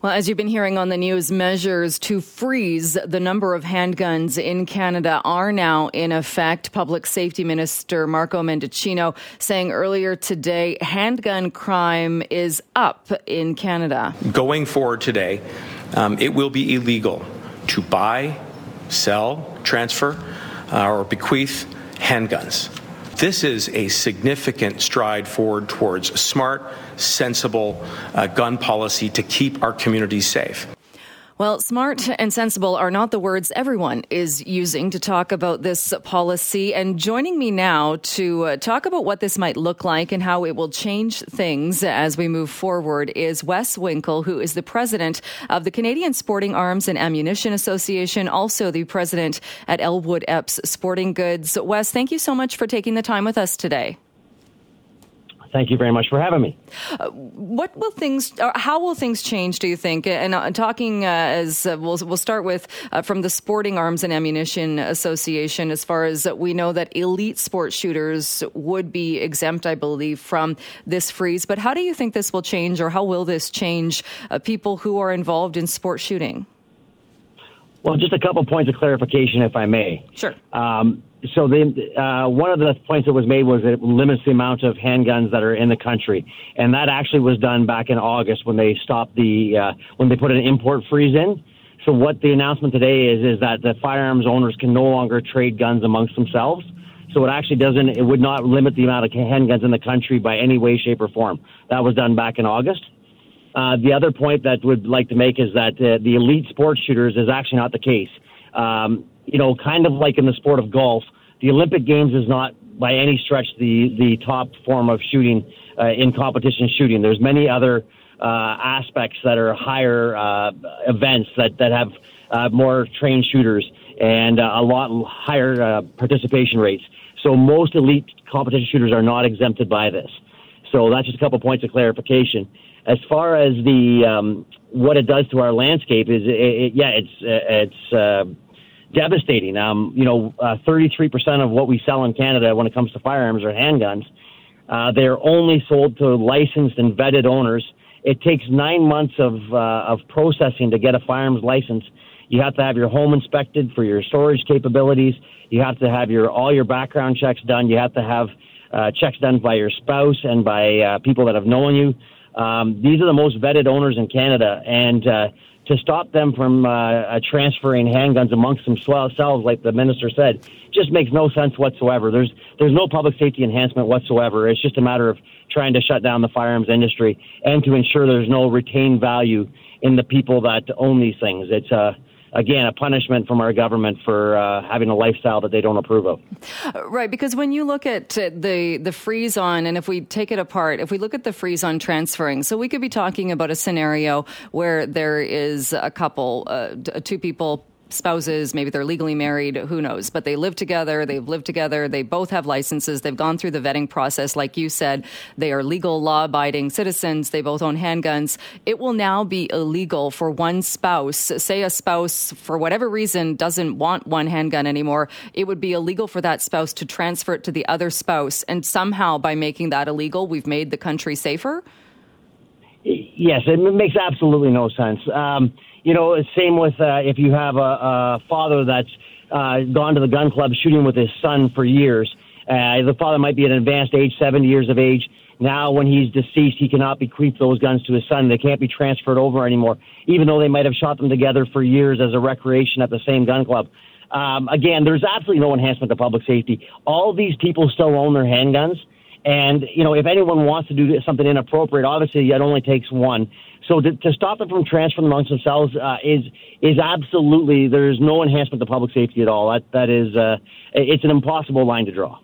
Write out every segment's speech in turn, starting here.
Well, as you've been hearing on the news, measures to freeze the number of handguns in Canada are now in effect. Public Safety Minister Marco Mendicino saying earlier today handgun crime is up in Canada. Going forward today, um, it will be illegal to buy, sell, transfer, uh, or bequeath handguns. This is a significant stride forward towards smart, sensible uh, gun policy to keep our communities safe. Well, smart and sensible are not the words everyone is using to talk about this policy. And joining me now to uh, talk about what this might look like and how it will change things as we move forward is Wes Winkel, who is the president of the Canadian Sporting Arms and Ammunition Association, also the president at Ellwood Epps Sporting Goods. Wes, thank you so much for taking the time with us today. Thank you very much for having me. Uh, what will things? how will things change? Do you think? And uh, talking uh, as uh, we'll we'll start with uh, from the Sporting Arms and Ammunition Association. As far as we know, that elite sports shooters would be exempt, I believe, from this freeze. But how do you think this will change, or how will this change uh, people who are involved in sport shooting? Well, just a couple points of clarification, if I may. Sure. Um, so the, uh, one of the points that was made was that it limits the amount of handguns that are in the country, and that actually was done back in August when they stopped the uh, when they put an import freeze in. So what the announcement today is is that the firearms owners can no longer trade guns amongst themselves. So it actually doesn't it would not limit the amount of handguns in the country by any way, shape, or form. That was done back in August. Uh, the other point that would like to make is that uh, the elite sports shooters is actually not the case. Um, you know, kind of like in the sport of golf, the Olympic Games is not by any stretch the the top form of shooting uh, in competition shooting. There's many other uh, aspects that are higher uh, events that that have uh, more trained shooters and uh, a lot higher uh, participation rates. So most elite competition shooters are not exempted by this. So that's just a couple points of clarification. As far as the um, what it does to our landscape is, it, it, yeah, it's it's devastating. Um, you know, uh, 33% of what we sell in Canada when it comes to firearms are handguns. Uh, they're only sold to licensed and vetted owners. It takes nine months of uh, of processing to get a firearms license. You have to have your home inspected for your storage capabilities. You have to have your all your background checks done. You have to have uh, checks done by your spouse and by uh, people that have known you. Um, these are the most vetted owners in Canada, and uh, to stop them from uh, uh, transferring handguns amongst themselves, like the minister said, just makes no sense whatsoever. There's there's no public safety enhancement whatsoever. It's just a matter of trying to shut down the firearms industry and to ensure there's no retained value in the people that own these things. It's uh, again, a punishment from our government for uh, having a lifestyle that they don't approve of. Right, because when you look at the the freeze on, and if we take it apart, if we look at the freeze on transferring, so we could be talking about a scenario where there is a couple, uh, two people spouses, maybe they're legally married, who knows, but they live together, they've lived together, they both have licenses, they've gone through the vetting process. Like you said, they are legal, law abiding citizens, they both own handguns. It will now be illegal for one spouse, say a spouse, for whatever reason, doesn't want one handgun anymore, it would be illegal for that spouse to transfer it to the other spouse. And somehow, by making that illegal, we've made the country safer? Yes, it makes absolutely no sense. Um, you know, same with uh, if you have a, a father that's uh, gone to the gun club shooting with his son for years. Uh, the father might be at an advanced age, 70 years of age. Now, when he's deceased, he cannot bequeath those guns to his son. They can't be transferred over anymore, even though they might have shot them together for years as a recreation at the same gun club. Um, again, there's absolutely no enhancement to public safety. All these people still own their handguns. And, you know, if anyone wants to do something inappropriate, obviously it only takes one. So to, to stop them from transferring amongst themselves uh, is is absolutely there's no enhancement to public safety at all. That that is uh, it's an impossible line to draw.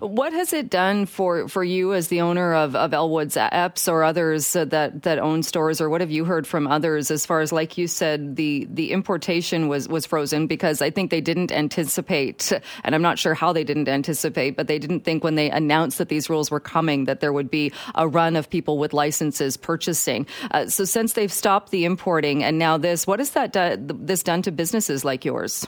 What has it done for, for you as the owner of, of Ellwood's Epps or others that, that own stores, or what have you heard from others as far as, like you said, the, the importation was, was frozen because I think they didn't anticipate, and I'm not sure how they didn't anticipate, but they didn't think when they announced that these rules were coming that there would be a run of people with licenses purchasing. Uh, so since they've stopped the importing and now this, what has that do, this done to businesses like yours?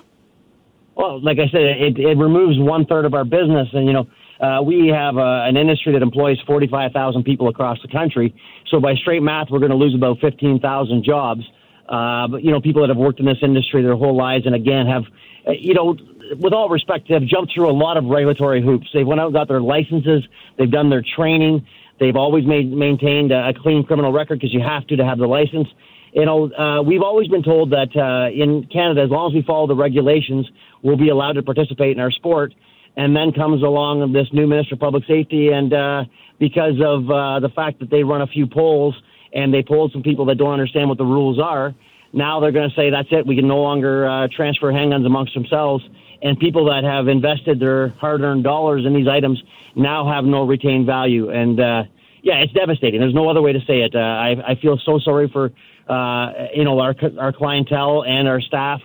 Well, like I said, it, it removes one third of our business, and you know, Uh, we have uh, an industry that employs 45,000 people across the country. So by straight math, we're going to lose about 15,000 jobs. Uh, but, you know, people that have worked in this industry their whole lives and again have, uh, you know, with all respect, have jumped through a lot of regulatory hoops. They've went out and got their licenses. They've done their training. They've always made, maintained a, a clean criminal record because you have to to have the license. You know, uh, we've always been told that uh, in Canada, as long as we follow the regulations, we'll be allowed to participate in our sport. And then comes along this new Minister of Public Safety, and uh, because of uh, the fact that they run a few polls and they polled some people that don't understand what the rules are, now they're going to say that's it. We can no longer uh, transfer handguns amongst themselves and people that have invested their hard-earned dollars in these items now have no retained value. And uh, yeah, it's devastating. There's no other way to say it. Uh, I, I feel so sorry for uh, you know our our clientele and our staff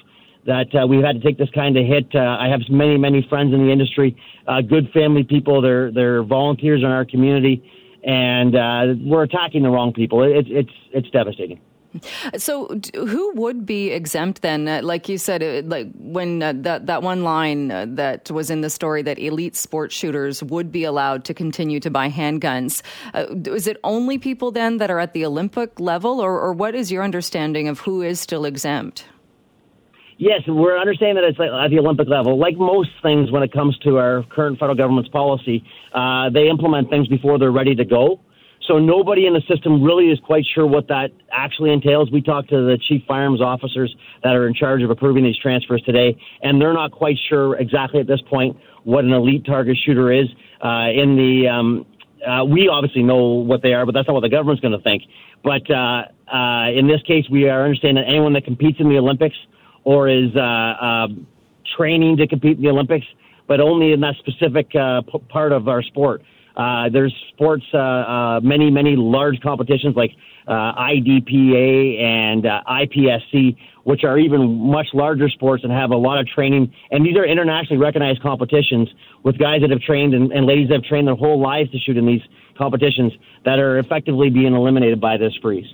that uh, we've had to take this kind of hit. Uh, I have many many friends in the industry, uh, good family people. They're they're volunteers in our community, and uh, we're attacking the wrong people. It's it's it's devastating. So, who would be exempt then? Uh, like you said, uh, like when that that one line that was in the story that elite sports shooters would be allowed to continue to buy handguns. Is it only people then that are at the Olympic level, or, or what is your understanding of who is still exempt? Yes, we're understanding that it's at the Olympic level. Like most things, when it comes to our current federal government's policy, uh, they implement things before they're ready to go. So nobody in the system really is quite sure what that actually entails. We talked to the chief firearms officers that are in charge of approving these transfers today, and they're not quite sure exactly at this point what an elite target shooter is. Uh, in the um, uh, we obviously know what they are, but that's not what the government's going to think. But uh, uh, in this case, we are understanding that anyone that competes in the Olympics or is uh, uh, training to compete in the Olympics, but only in that specific uh, p- part of our sport. Uh, there's sports, uh, uh, many, many large competitions like uh, IDPA and uh, IPSC, which are even much larger sports and have a lot of training. And these are internationally recognized competitions with guys that have trained and, and ladies that have trained their whole lives to shoot in these competitions that are effectively being eliminated by this freeze.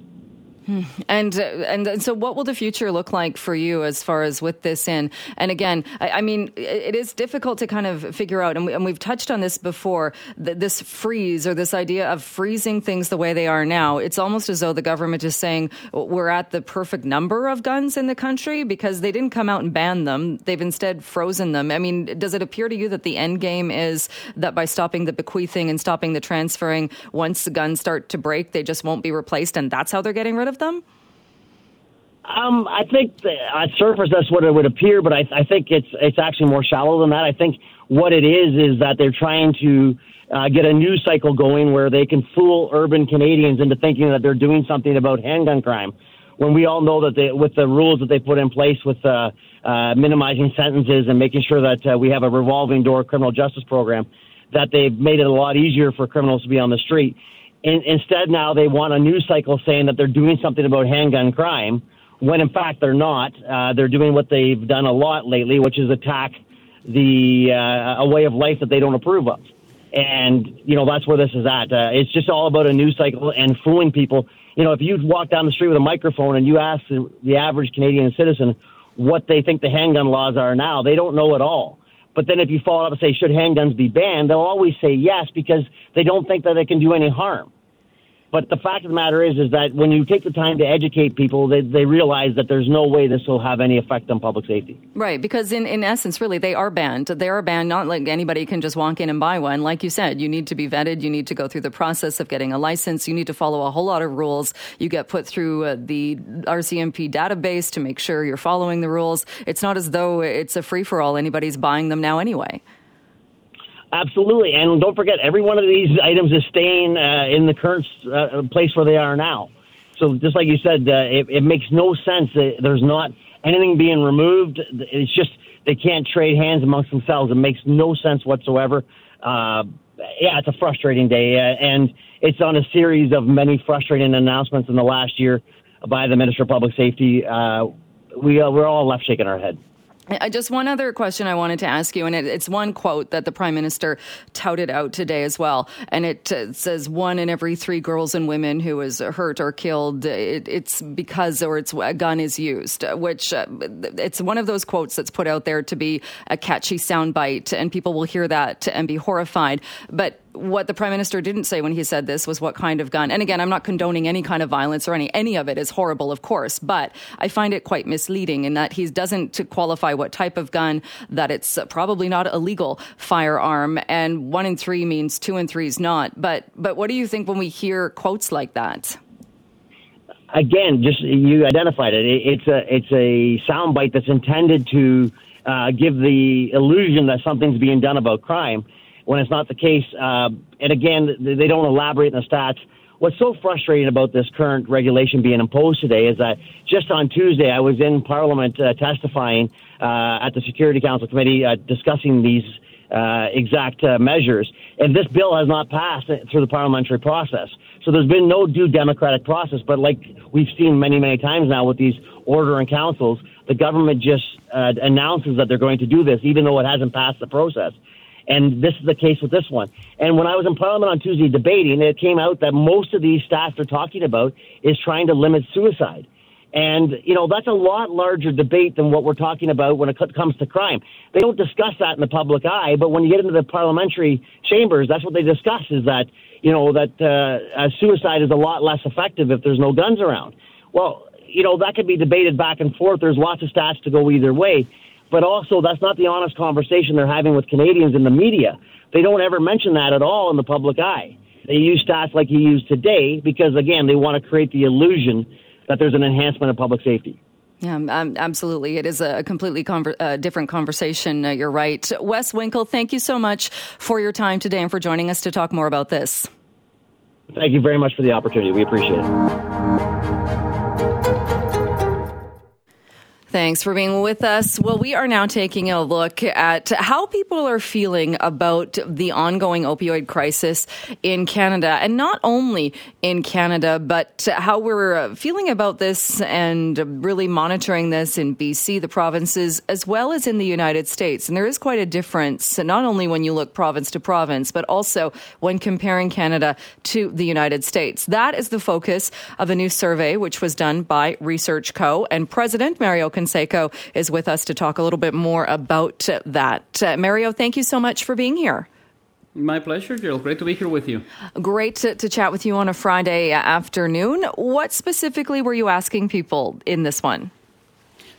And, uh, and and so, what will the future look like for you as far as with this in? And again, I, I mean, it is difficult to kind of figure out, and, we, we've touched on this before. this freeze or this idea of freezing things the way they are now, it's almost as though the government is saying we're at the perfect number of guns in the country because they didn't come out and ban them; they've instead frozen them. I mean, does it appear to you that the end game is that by stopping the bequeathing and stopping the transferring, once the guns start to break, they just won't be replaced, and that's how they're getting rid of them? Um, I think at surface that's what it would appear, but I, I think it's it's actually more shallow than that. I think what it is is that they're trying to uh, get a news cycle going where they can fool urban Canadians into thinking that they're doing something about handgun crime, when we all know that they, with the rules that they put in place with uh, uh, minimizing sentences and making sure that uh, we have a revolving door criminal justice program, that they've made it a lot easier for criminals to be on the street. In, instead, now they want a news cycle saying that they're doing something about handgun crime when in fact they're not. Uh, they're doing what they've done a lot lately, which is attack the uh, a way of life that they don't approve of. And you know that's where this is at. Uh, it's just all about a news cycle and fooling people. You know, if you walk down the street with a microphone and you ask the average Canadian citizen what they think the handgun laws are now, they don't know at all. But then if you follow up and say, should handguns be banned, they'll always say yes because they don't think that they can do any harm. But the fact of the matter is, is that when you take the time to educate people, they, they realize that there's no way this will have any effect on public safety. Right, because in, in essence, really, they are banned. They are banned, not like anybody can just walk in and buy one. Like you said, you need to be vetted. You need to go through the process of getting a license. You need to follow a whole lot of rules. You get put through uh, the RCMP database to make sure you're following the rules. It's not as though it's a free for all. Anybody's buying them now anyway. Absolutely, and don't forget, every one of these items is staying uh, in the current uh, place where they are now. So, just like you said, uh, it, it makes no sense. There's not anything being removed. It's just they can't trade hands amongst themselves. It makes no sense whatsoever. Uh, yeah, it's a frustrating day, uh, and it's on a series of many frustrating announcements in the last year by the Minister of Public Safety. Uh, we we're all left shaking our head. Just one other question I wanted to ask you, and it, it's one quote that the prime minister touted out today as well, and it uh, says one in every three girls and women who is hurt or killed, it, it's because or it's a gun is used, which uh, it's one of those quotes that's put out there to be a catchy soundbite, and people will hear that and be horrified, but what the prime minister didn't say when he said this was what kind of gun. And again, I'm not condoning any kind of violence or any any of it is horrible, of course, but I find it quite misleading in that he doesn't qualify what type of gun, that it's probably not a legal firearm, and one in three means two in three is not. But but what do you think when we hear quotes like that? Again, just you identified it. It's a it's a soundbite that's intended to uh, give the illusion that something's being done about crime when it's not the case. Uh, and again, they don't elaborate in the stats. What's so frustrating about this current regulation being imposed today is that just on Tuesday, I was in Parliament uh, testifying uh, at the Security Council Committee uh, discussing these uh, exact uh, measures, and this bill has not passed through the parliamentary process. So there's been no due democratic process. But like we've seen many, many times now with these order and councils, the government just announces that they're going to do this, even though it hasn't passed the process. And this is the case with this one. And when I was in Parliament on Tuesday debating, it came out that most of these stats they're talking about is trying to limit suicide. And, you know, that's a lot larger debate than what we're talking about when it comes to crime. They don't discuss that in the public eye, but when you get into the parliamentary chambers, that's what they discuss is that, you know, that uh, suicide is a lot less effective if there's no guns around. Well, you know, that could be debated back and forth. There's lots of stats to go either way but also that's not the honest conversation they're having with Canadians in the media. They don't ever mention that at all in the public eye. They use stats like you use today because, again, they want to create the illusion that there's an enhancement of public safety. Yeah, um, absolutely. It is a completely conver- uh, different conversation. Uh, you're right. Wes Winkel, thank you so much for your time today and for joining us to talk more about this. Thank you very much for the opportunity. We appreciate it. Thanks for being with us. Well, we are now taking a look at how people are feeling about the ongoing opioid crisis in Canada, and not only in Canada, but how we're feeling about this and really monitoring this in BC, the provinces, as well as in the United States. And there is quite a difference, not only when you look province to province, but also when comparing Canada to the United States. That is the focus of a new survey, which was done by Research Co. And President Mario Canseco is with us to talk a little bit more about that. Uh, Mario, thank you so much for being here. My pleasure, Jill. Great to be here with you. Great to, to, chat with you on a Friday afternoon. What specifically were you asking people in this one?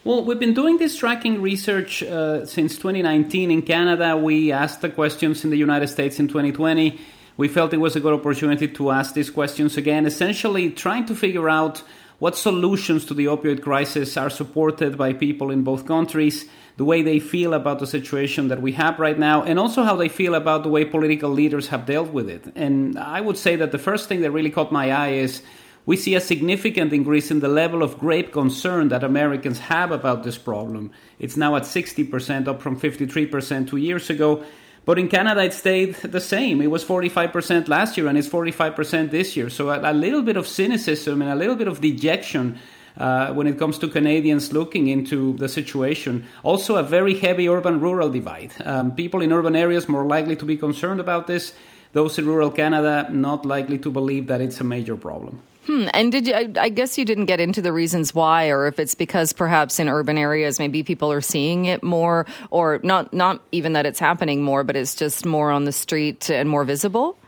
Well, we've been doing this tracking research uh, since 2019 in Canada. We asked the questions in the United States in 2020. We felt it was a good opportunity to ask these questions again, essentially trying to figure out what solutions to the opioid crisis are supported by people in both countries, the way they feel about the situation that we have right now, and also how they feel about the way political leaders have dealt with it. And I would say that the first thing that really caught my eye is we see a significant increase in the level of great concern that Americans have about this problem. It's now at 60%, up from 53% two years ago. But in Canada, it stayed the same. It was 45% last year and it's 45% this year. So a, a little bit of cynicism and a little bit of dejection uh, when it comes to Canadians looking into the situation. Also, a very heavy urban rural divide. Um, people in urban areas more likely to be concerned about this, those in rural Canada not likely to believe that it's a major problem. Hmm. And did you? I, I, guess you didn't get into the reasons why, or if it's because perhaps in urban areas maybe people are seeing it more, or not. Not even that it's happening more, but it's just more on the street and more visible.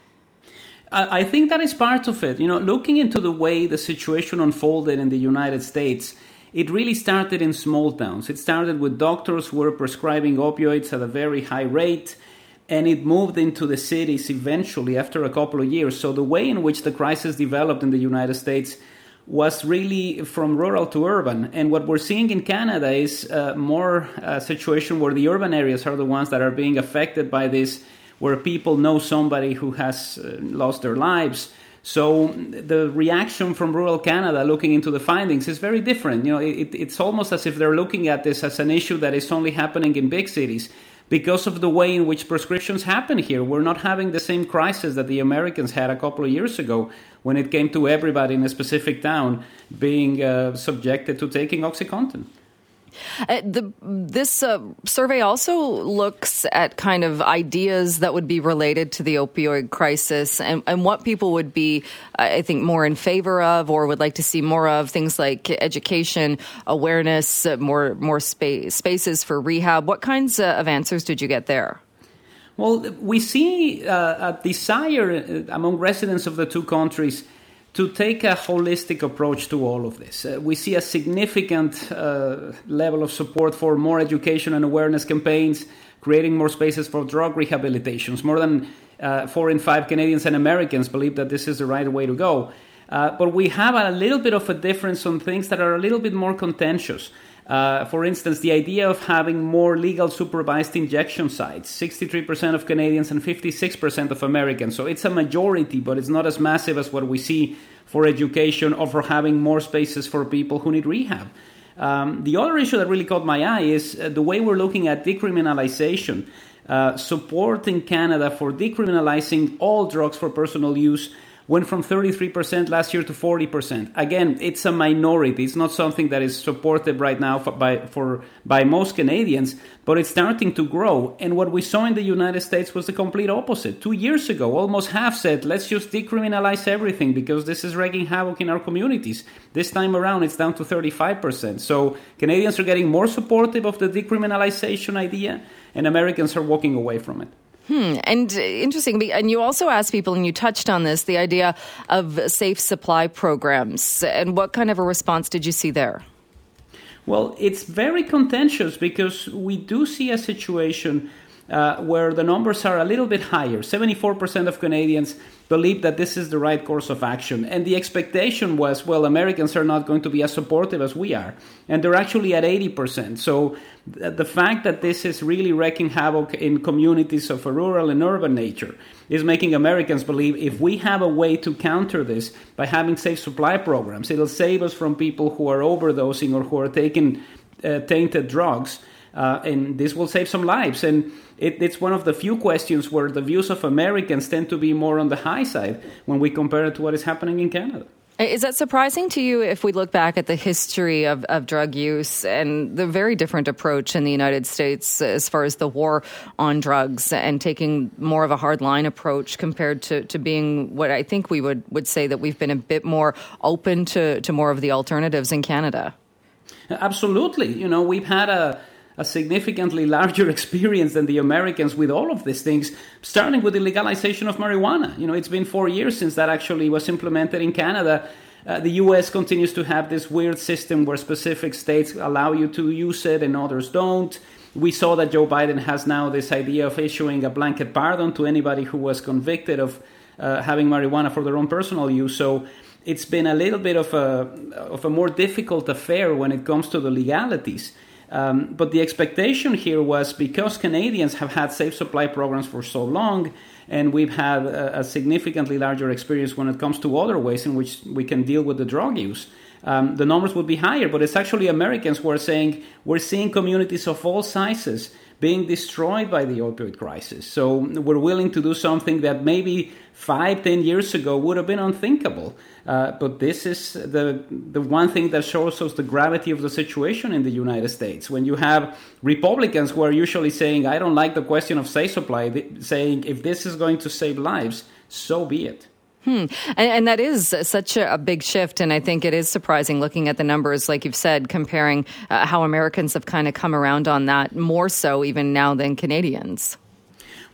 I think that is part of it. You know, looking into the way the situation unfolded in the United States, it really started in small towns. It started with doctors who were prescribing opioids at a very high rate and it moved into the cities eventually after a couple of years. So the way in which the crisis developed in the United States was really from rural to urban. And what we're seeing in Canada is uh, more a situation where the urban areas are the ones that are being affected by this, where people know somebody who has uh, lost their lives. So the reaction from rural Canada looking into the findings is very different. You know, it, it's almost as if they're looking at this as an issue that is only happening in big cities because of the way in which prescriptions happen here. We're not having the same crisis that the Americans had a couple of years ago when it came to everybody in a specific town being uh, subjected to taking OxyContin. Uh, the, this uh, survey also looks at kind of ideas that would be related to the opioid crisis and, and what people would be, I think, more in favor of or would like to see more of. Things like education, awareness, uh, more more space, spaces for rehab. What kinds uh, of answers did you get there? Well, we see uh, a desire uh, among residents of the two countries to take a holistic approach to all of this. Uh, we see a significant uh, level of support for more education and awareness campaigns, creating more spaces for drug rehabilitations. More than uh, four in five Canadians and Americans believe that this is the right way to go. Uh, but we have a little bit of a difference on things that are a little bit more contentious. Uh, for instance, the idea of having more legal supervised injection sites 63% of Canadians and 56% of Americans. So it's a majority, but it's not as massive as what we see for education or for having more spaces for people who need rehab. Um, the other issue that really caught my eye is uh, the way we're looking at decriminalization. Uh, support in Canada for decriminalizing all drugs for personal use went from 33% last year to 40%. Again, it's a minority. It's not something that is supported right now for, by, for, by most Canadians, but it's starting to grow. And what we saw in the United States was the complete opposite. Two years ago, almost half said, let's just decriminalize everything because this is wreaking havoc in our communities. This time around, it's down to 35%. So Canadians are getting more supportive of the decriminalization idea, and Americans are walking away from it. Hmm. And uh, interesting. And you also asked people, and you touched on this, the idea of safe supply programs. And what kind of a response did you see there? Well, it's very contentious because we do see a situation uh, where the numbers are a little bit higher. 74% of Canadians believe that this is the right course of action. And the expectation was, well, Americans are not going to be as supportive as we are. And they're actually at 80%. So the fact that this is really wreaking havoc in communities of a rural and urban nature is making Americans believe if we have a way to counter this by having safe supply programs, it'll save us from people who are overdosing or who are taking uh, tainted drugs. Uh, and this will save some lives. And it, it's one of the few questions where the views of Americans tend to be more on the high side when we compare it to what is happening in Canada. Is that surprising to you if we look back at the history of, of drug use and the very different approach in the United States as far as the war on drugs and taking more of a hardline approach compared to, to being what I think we would, would say that we've been a bit more open to, to more of the alternatives in Canada? Absolutely. You know, we've had a a significantly larger experience than the Americans with all of these things, starting with the legalization of marijuana. You know, it's been four years since that actually was implemented in Canada. Uh, the US continues to have this weird system where specific states allow you to use it and others don't. We saw that Joe Biden has now this idea of issuing a blanket pardon to anybody who was convicted of uh, having marijuana for their own personal use. So it's been a little bit of a, of a more difficult affair when it comes to the legalities. Um, but the expectation here was because Canadians have had safe supply programs for so long, and we've had a, a significantly larger experience when it comes to other ways in which we can deal with the drug use. Um, the numbers would be higher, but it's actually Americans who are saying we're seeing communities of all sizes being destroyed by the opioid crisis. So we're willing to do something that maybe five, ten years ago would have been unthinkable. Uh, but this is the the one thing that shows us the gravity of the situation in the United States. When you have Republicans who are usually saying, "I don't like the question of safe supply," saying, "If this is going to save lives, so be it." Hmm. And, and, that is such a, big shift. And I think it is surprising looking at the numbers, like you've said, comparing uh, how Americans have kind of come around on that more so even now than Canadians.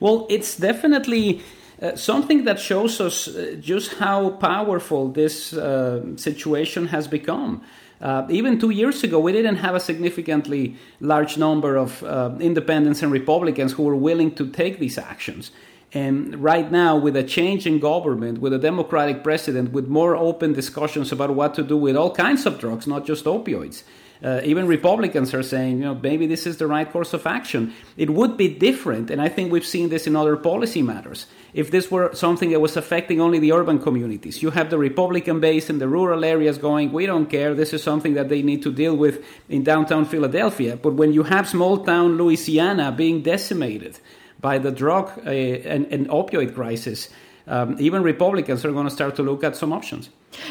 Well, it's definitely uh, something that shows us uh, just how powerful this uh, situation has become. Uh, even two years ago, we didn't have a significantly large number of uh, independents and Republicans who were willing to take these actions. And right now, with a change in government, with a Democratic president, with more open discussions about what to do with all kinds of drugs, not just opioids, uh, even Republicans are saying, you know, maybe this is the right course of action. It would be different, and I think we've seen this in other policy matters. If this were something that was affecting only the urban communities, you have the Republican base in the rural areas going, we don't care, this is something that they need to deal with in downtown Philadelphia. But when you have small town Louisiana being decimated, by the drug uh, and, and, opioid crisis, um, even Republicans are going to start to look at some options.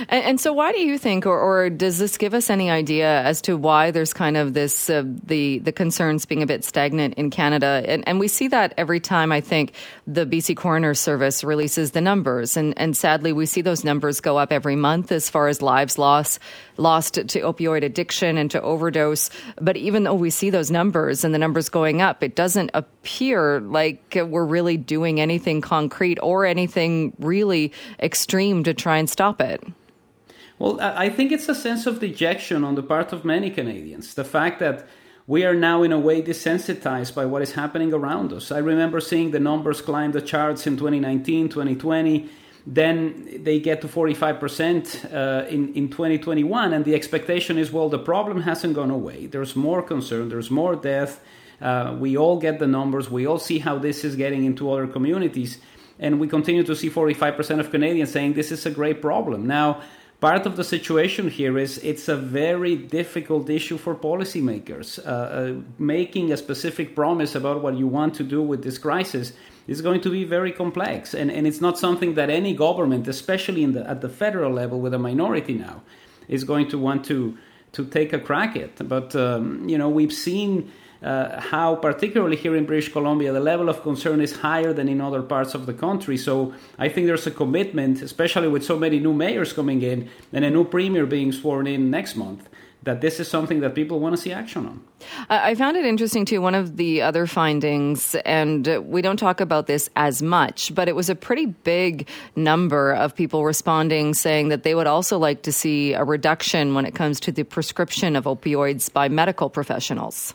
And, and, so, why do you think, or, or, does this give us any idea as to why there's kind of this uh, the the concerns being a bit stagnant in Canada? And, and, we see that every time I think the BC Coroner Service releases the numbers, and and sadly we see those numbers go up every month as far as lives lost lost to opioid addiction and to overdose. But even though we see those numbers and the numbers going up, it doesn't appear like we're really doing anything concrete or anything really extreme to try and stop it. Well, I think it's a sense of dejection on the part of many Canadians. The fact that we are now, in a way, desensitized by what is happening around us. I remember seeing the numbers climb the charts in 2019, 2020. Then they get to 45% uh, in, in 2021, and the expectation is well, the problem hasn't gone away. There's more concern, there's more death. Uh, we all get the numbers, we all see how this is getting into other communities, and we continue to see 45% of Canadians saying this is a great problem. Now, Part of the situation here is it's a very difficult issue for policymakers. Uh, uh, making a specific promise about what you want to do with this crisis is going to be very complex, and, and it's not something that any government, especially the, at the federal level with a minority now, is going to want to to take a crack at. But um, you know, we've seen uh, how, particularly here in British Columbia, the level of concern is higher than in other parts of the country. So I think there's a commitment, especially with so many new mayors coming in and a new premier being sworn in next month, that this is something that people want to see action on. I found it interesting too. One of the other findings, and we don't talk about this as much, but it was a pretty big number of people responding saying that they would also like to see a reduction when it comes to the prescription of opioids by medical professionals.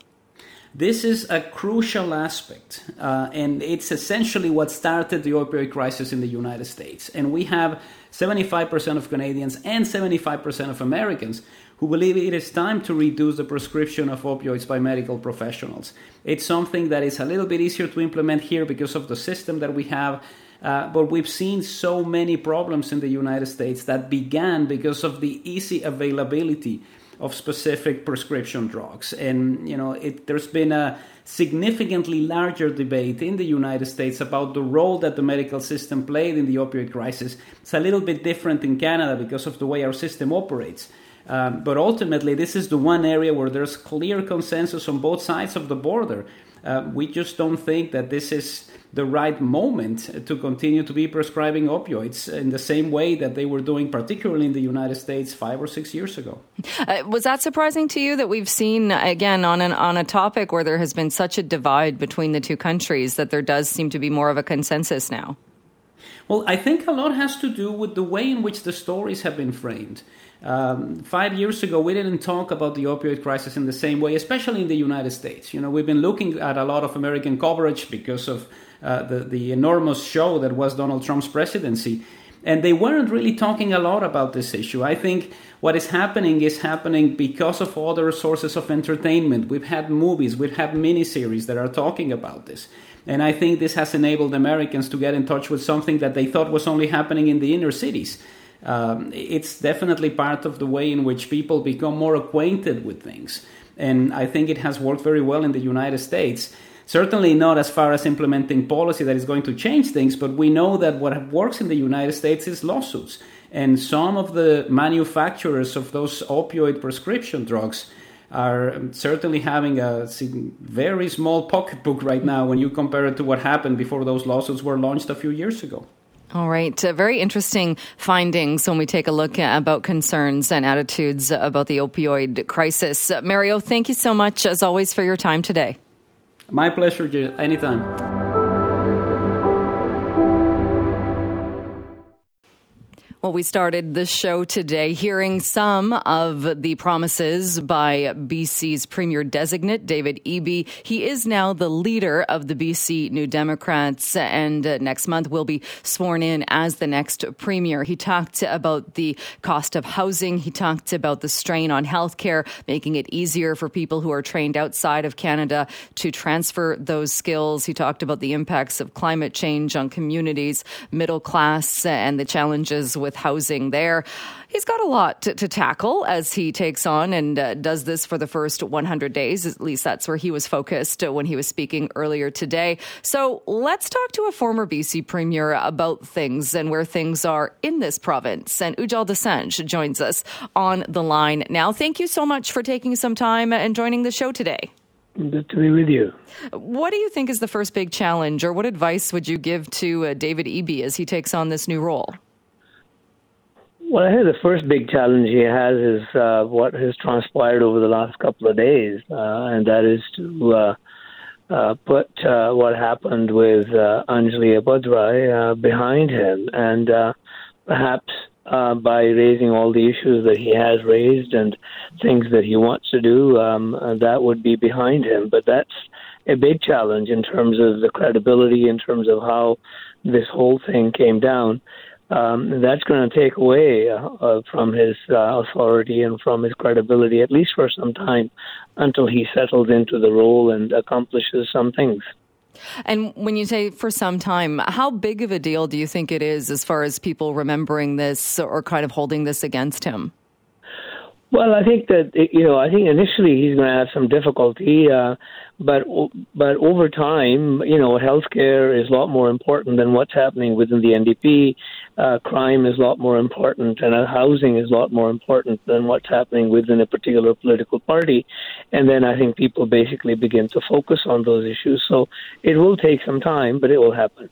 This is a crucial aspect, uh, and it's essentially what started the opioid crisis in the United States. And we have 75% of Canadians and 75% of Americans who believe it is time to reduce the prescription of opioids by medical professionals. It's something that is a little bit easier to implement here because of the system that we have. Uh, but we've seen so many problems in the United States that began because of the easy availability of specific prescription drugs. And you know, it, there's been a significantly larger debate in the United States about the role that the medical system played in the opioid crisis. It's a little bit different in Canada because of the way our system operates. Um, but ultimately, this is the one area where there's clear consensus on both sides of the border. Uh, we just don't think that this is the right moment to continue to be prescribing opioids in the same way that they were doing, particularly in the United States, five or six years ago. Uh, was that surprising to you that we've seen again on an, on a topic where there has been such a divide between the two countries that there does seem to be more of a consensus now? Well, I think a lot has to do with the way in which the stories have been framed. Um, five years ago, we didn't talk about the opioid crisis in the same way, especially in the United States. You know, we've been looking at a lot of American coverage because of uh, the, the enormous show that was Donald Trump's presidency. And they weren't really talking a lot about this issue. I think what is happening is happening because of other sources of entertainment. We've had movies, we've had miniseries that are talking about this. And I think this has enabled Americans to get in touch with something that they thought was only happening in the inner cities. Um, it's definitely part of the way in which people become more acquainted with things. And I think it has worked very well in the United States. Certainly not as far as implementing policy that is going to change things, but we know that what works in the United States is lawsuits. And some of the manufacturers of those opioid prescription drugs are certainly having a very small pocketbook right now when you compare it to what happened before those lawsuits were launched a few years ago. All right. Uh, very interesting findings when we take a look at, about concerns and attitudes about the opioid crisis. Uh, Mario, thank you so much, as always, for your time today. My pleasure, anytime. Well, we started the show today hearing some of the promises by BC's Premier designate, David Eby. He is now the leader of the BC New Democrats, and uh, next month will be sworn in as the next Premier. He talked about the cost of housing. He talked about the strain on healthcare, making it easier for people who are trained outside of Canada to transfer those skills. He talked about the impacts of climate change on communities, middle class, and the challenges with with housing there. He's got a lot to, to tackle as he takes on and uh, does this for the first 100 days. At least that's where he was focused uh, when he was speaking earlier today. So let's talk to a former BC Premier about things and where things are in this province. And Ujjal Dosanjh joins us on the line now. Thank you so much for taking some time and joining the show today. Good to be with you. What do you think is the first big challenge, or what advice would you give to uh, David Eby as he takes on this new role? Well, I think the first big challenge he has is uh, what has transpired over the last couple of days, uh, and that is to uh, uh put uh, what happened with uh, Anjali Appadurai behind him, and perhaps by raising all the issues that he has raised and things that he wants to do, um, that would be behind him. But that's a big challenge in terms of the credibility, in terms of how this whole thing came down um, that's going to take away uh, uh, from his uh, authority and from his credibility, at least for some time, until he settles into the role and accomplishes some things. And when you say for some time, how big of a deal do you think it is as far as people remembering this or kind of holding this against him? Well, I think that you know, I think initially he's going to have some difficulty, uh, but but over time, you know, healthcare is a lot more important than what's happening within the NDP. Uh, crime is a lot more important, and uh, housing is a lot more important than what's happening within a particular political party. And then I think people basically begin to focus on those issues. So it will take some time, but it will happen.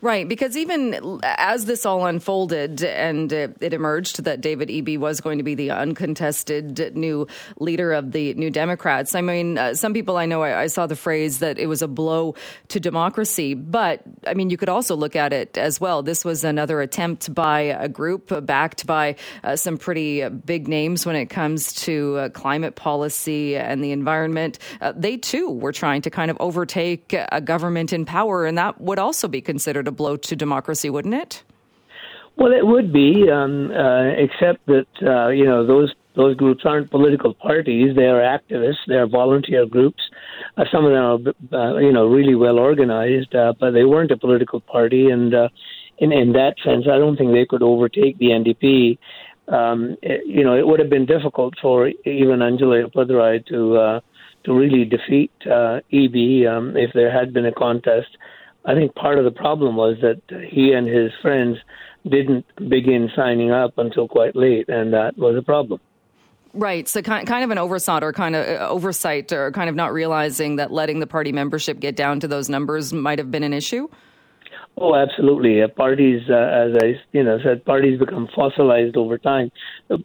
Right, because even as this all unfolded and it emerged that David Eby was going to be the uncontested new leader of the New Democrats, I mean, uh, some people I know, I, I, saw the phrase that it was a blow to democracy. But, I mean, you could also look at it as well. This was another attempt by a group backed by uh, some pretty big names when it comes to uh, climate policy and the environment. Uh, they too were trying to kind of overtake a government in power, and that would also be considered considered a blow to democracy, wouldn't it? Well, it would be, um, uh, except that uh, you know those those groups aren't political parties; they are activists, they are volunteer groups. Uh, some of them are, uh, you know, really well organized, uh, but they weren't a political party, and uh, in in that sense, I don't think they could overtake the NDP. Um, it, you know, it would have been difficult for even Anjali Appadurai to to really defeat Eby um, if there had been a contest. I think part of the problem was that he and his friends didn't begin signing up until quite late, and that was a problem. Right. So kind kind of an oversight or kind of uh, oversight or kind of not realizing that letting the party membership get down to those numbers might have been an issue. Oh, absolutely. Uh, parties, uh, as I you know said, parties become fossilized over time.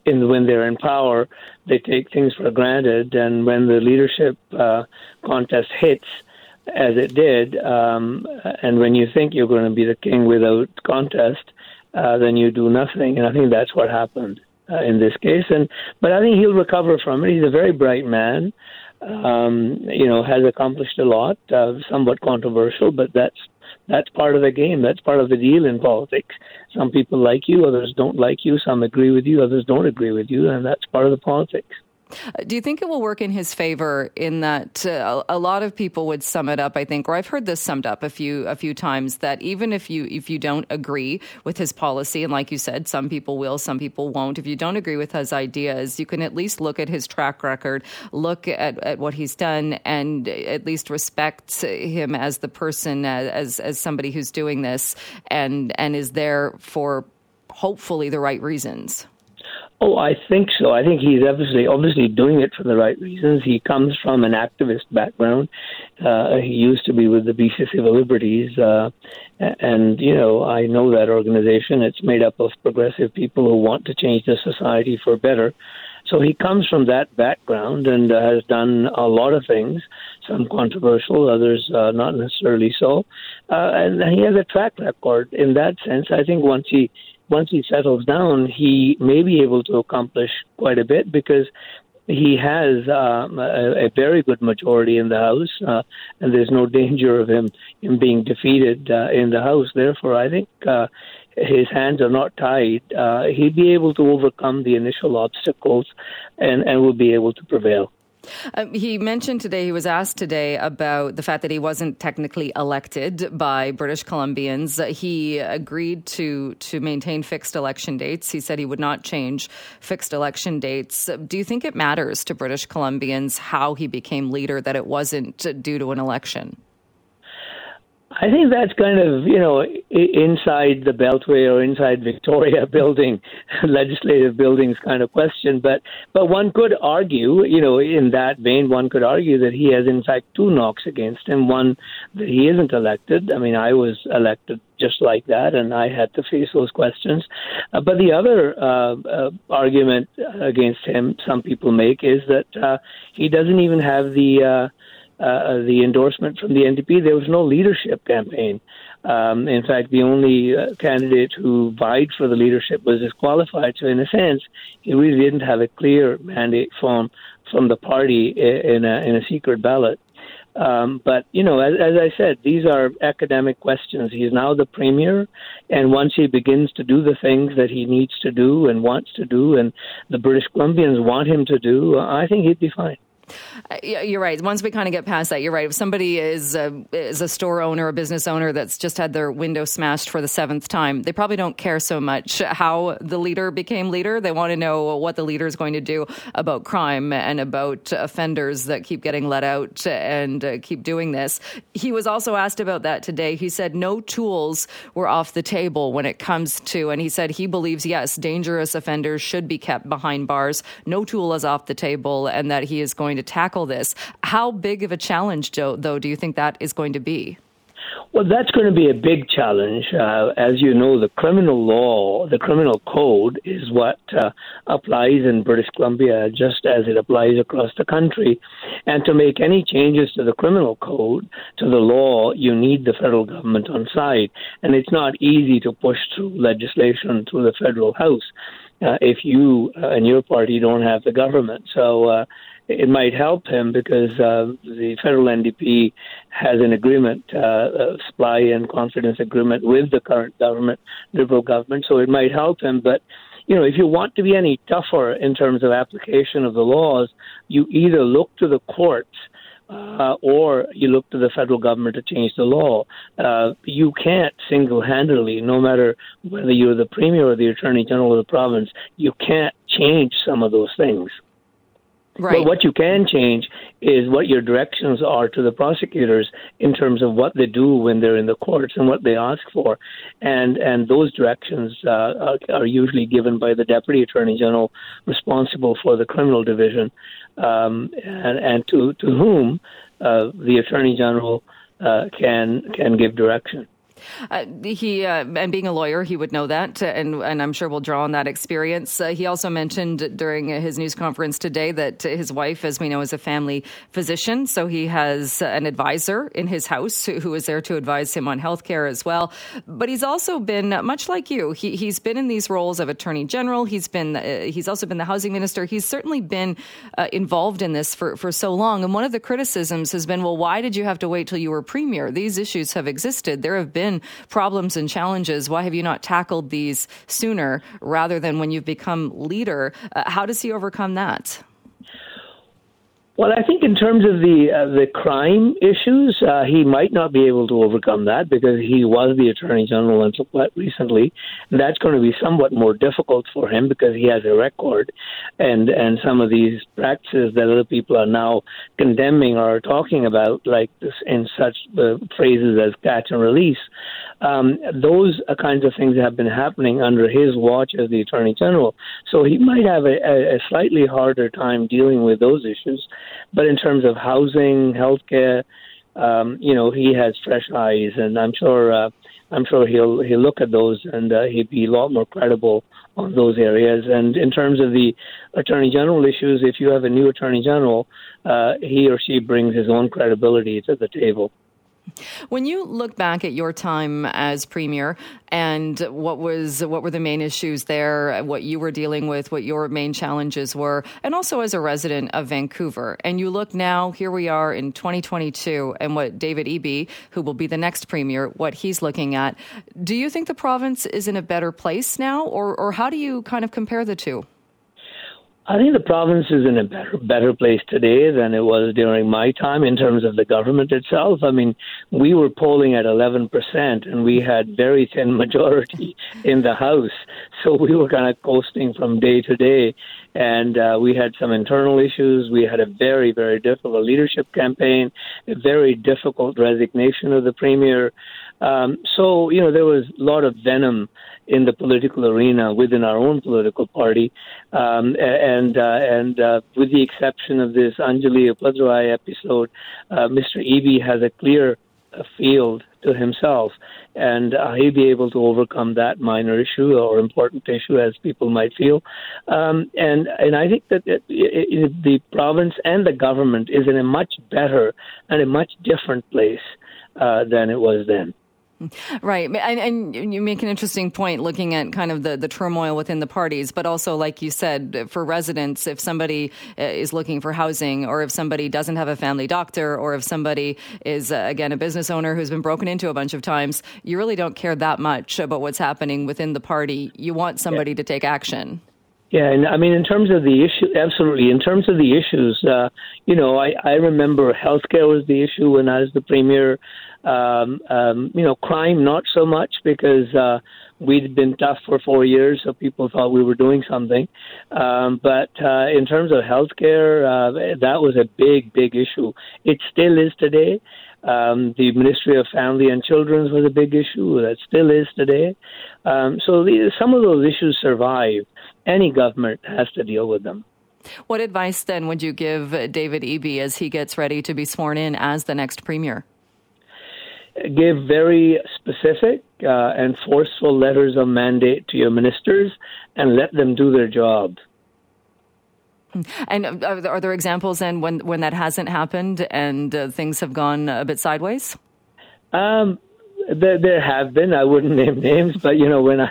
In, when they're in power, they take things for granted, and when the leadership uh, contest hits, as it did. Um, and when you think you're going to be the king without contest, uh, then you do nothing. And I think that's what happened uh, in this case. And but I think he'll recover from it. He's a very bright man. Um, you know, has accomplished a lot. Uh, somewhat controversial, but that's that's part of the game. That's part of the deal in politics. Some people like you, others don't like you. Some agree with you, others don't agree with you, and that's part of the politics. Uh, do you think it will work in his favor in that uh, a lot of people would sum it up, I think, or I've heard this summed up a few a few times that even if you if you don't agree with his policy, and like you said, some people will, some people won't. If you don't agree with his ideas, you can at least look at his track record, look at, at what he's done, and at least respect him as the person, as as somebody who's doing this and and is there for hopefully the right reasons. Oh, I think so. I think he's obviously obviously doing it for the right reasons. He comes from an activist background. Uh, he used to be with the BC Civil Liberties, uh, and you know I know that organization. It's made up of progressive people who want to change the society for better. So he comes from that background and uh, has done a lot of things, some controversial, others uh, not necessarily so. Uh, and he has a track record in that sense. I think once he once he settles down, he may be able to accomplish quite a bit because he has um, a, a, very good majority in the House, uh, and there's no danger of him, him being defeated uh, in the House. Therefore, I think uh, his hands are not tied. Uh, he'd be able to overcome the initial obstacles and, and will be able to prevail. Um, he mentioned today, he was asked today about the fact that he wasn't technically elected by British Columbians. He agreed to, to maintain fixed election dates. He said he would not change fixed election dates. Do you think it matters to British Columbians how he became leader, that it wasn't due to an election? I think that's kind of you know inside the Beltway or inside Victoria building, legislative buildings kind of question. But but one could argue, you know, in that vein, one could argue that he has in fact two knocks against him. One that he isn't elected. I mean, I was elected just like that, and I had to face those questions. Uh, but the other uh, uh, argument against him, some people make, is that uh, he doesn't even have the uh, uh, the endorsement from the NDP. There was no leadership campaign. Um, in fact, the only uh, candidate who vied for the leadership was disqualified. So, in a sense, he really didn't have a clear mandate from from the party in a in a secret ballot. Um, but you know, as, as, I said, these are academic questions. He's now the premier, and once he begins to do the things that he needs to do and wants to do, and the British Columbians want him to do, I think he'd be fine. Uh, you're right. Once we kind of get past that, you're right. If somebody is a, is a store owner, a business owner that's just had their window smashed for the seventh time, they probably don't care so much how the leader became leader. They want to know what the leader is going to do about crime and about offenders that keep getting let out and uh, keep doing this. He was also asked about that today. He said no tools were off the table when it comes to, and he said he believes, yes, dangerous offenders should be kept behind bars. No tool is off the table, and that he is going to tackle this. How big of a challenge, Joe, though, do you think that is going to be? Well, that's going to be a big challenge. Uh, as you know, the criminal law, the criminal code, is what uh, applies in British Columbia just as it applies across the country. And to make any changes to the criminal code, to the law, you need the federal government on side. And it's not easy to push through legislation through the federal House uh, if you uh, and your party don't have the government. So uh, it might help him because uh, the federal NDP has an agreement, uh, a supply and confidence agreement with the current government, Liberal government. So it might help him. But you know, if you want to be any tougher in terms of application of the laws, you either look to the courts. Uh, or you look to the federal government to change the law. Uh, you can't single-handedly, no matter whether you're the premier or the attorney general of the province, you can't change some of those things. Right. But what you can change is what your directions are to the prosecutors in terms of what they do when they're in the courts and what they ask for, and and those directions uh, are, are, usually given by the deputy attorney general responsible for the criminal division, um, and, and to to whom uh, the attorney general uh, can can give direction. Uh, he uh, and being a lawyer, he would know that, and and I'm sure we'll draw on that experience. Uh, he also mentioned during his news conference today that his wife, as we know, is a family physician, so he has an advisor in his house who, who is there to advise him on healthcare as well. But he's also been much like you. He he's been in these roles of attorney general. He's been uh, he's also been the housing minister. He's certainly been uh, involved in this for for so long. And one of the criticisms has been, well, why did you have to wait till you were premier? These issues have existed. There have been problems and challenges. Why have you not tackled these sooner rather than when you've become leader? Uh, how does he overcome that? Well, I think in terms of the uh, the crime issues, uh, he might not be able to overcome that because he was the attorney general until quite recently. And that's going to be somewhat more difficult for him because he has a record, and and some of these practices that other people are now condemning or talking about, like this, in such uh, phrases as catch and release, um, those kinds of things have been happening under his watch as the attorney general. So he might have a, a slightly harder time dealing with those issues. But in terms of housing, healthcare, um, you know, he has fresh eyes, and I'm sure uh, I'm sure he'll he'll look at those and uh, he'd be a lot more credible on those areas. And in terms of the attorney general issues, if you have a new attorney general, uh, he or she brings his own credibility to the table. When you look back at your time as premier and what was what were the main issues there, what you were dealing with, what your main challenges were, and also as a resident of Vancouver, and you look now, here we are in 2022, and what David Eby, who will be the next premier, what he's looking at, do you think the province is in a better place now, or or how do you kind of compare the two? I think the province is in a better better place today than it was during my time in terms of the government itself. I mean, we were polling at 11% and we had very thin majority in the House, so we were kind of coasting from day to day. And uh, we had some internal issues. We had a very very difficult leadership campaign, a very difficult resignation of the premier. Um, so you know there was a lot of venom in the political arena within our own political party, um, and uh, and uh, with the exception of this Anjali Appadurai episode, uh, Mr. Eby has a clear uh, field to himself, and uh, he'll be able to overcome that minor issue or important issue, as people might feel. Um, and and I think that it, it, the province and the government is in a much better and a much different place uh, than it was then. Right. And, and, you make an interesting point looking at kind of the, the turmoil within the parties, but also, like you said, for residents, if somebody uh, is looking for housing or if somebody doesn't have a family doctor or if somebody is, uh, again, a business owner who's been broken into a bunch of times, you really don't care that much about what's happening within the party. You want somebody yeah. to take action. Yeah, and I mean, in terms of the issue, absolutely. In terms of the issues, uh, you know, I, I remember healthcare was the issue when I was the premier. Um, um, you know, crime not so much because uh, we'd been tough for four years, so people thought we were doing something. Um, but uh, in terms of healthcare, uh, that was a big, big issue. It still is today. Um, the Ministry of Family and Children's was a big issue. That still is today. Um, so the, some of those issues survive. Any government has to deal with them. What advice then would you give David Eby as he gets ready to be sworn in as the next premier? Give very specific uh, and forceful letters of mandate to your ministers and let them do their job. And are there examples then when when that hasn't happened and uh, things have gone a bit sideways? Um, there, there have been. I wouldn't name names, but you know when I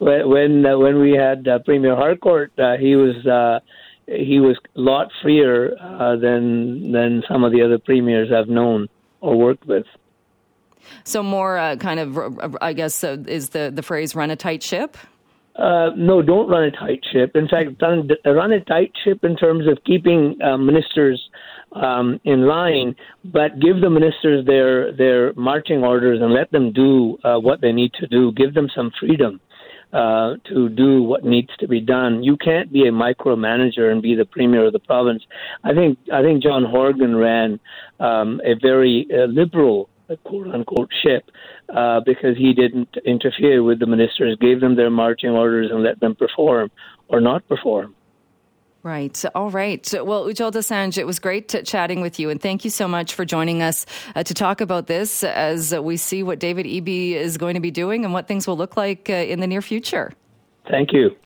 when uh, when we had uh, Premier Harcourt, uh, he was uh, he was a lot freer uh, than than some of the other premiers I've known or worked with. So more uh, kind of, I guess, uh, is the the phrase "run a tight ship." Uh, no, don't run a tight ship. In fact, run, run a tight ship in terms of keeping uh, ministers um, in line, but give the ministers their their marching orders and let them do uh, what they need to do. Give them some freedom. Uh, to do what needs to be done. You can't be a micromanager and be the premier of the province. I think I think John Horgan ran um, a very uh, liberal quote unquote ship uh, because he didn't interfere with the ministers, gave them their marching orders, and let them perform or not perform. Right. All right. Well, Ujjal Dosanjh, it was great chatting with you, and thank you so much for joining us uh, to talk about this as we see what David Eby is going to be doing and what things will look like uh, in the near future. Thank you.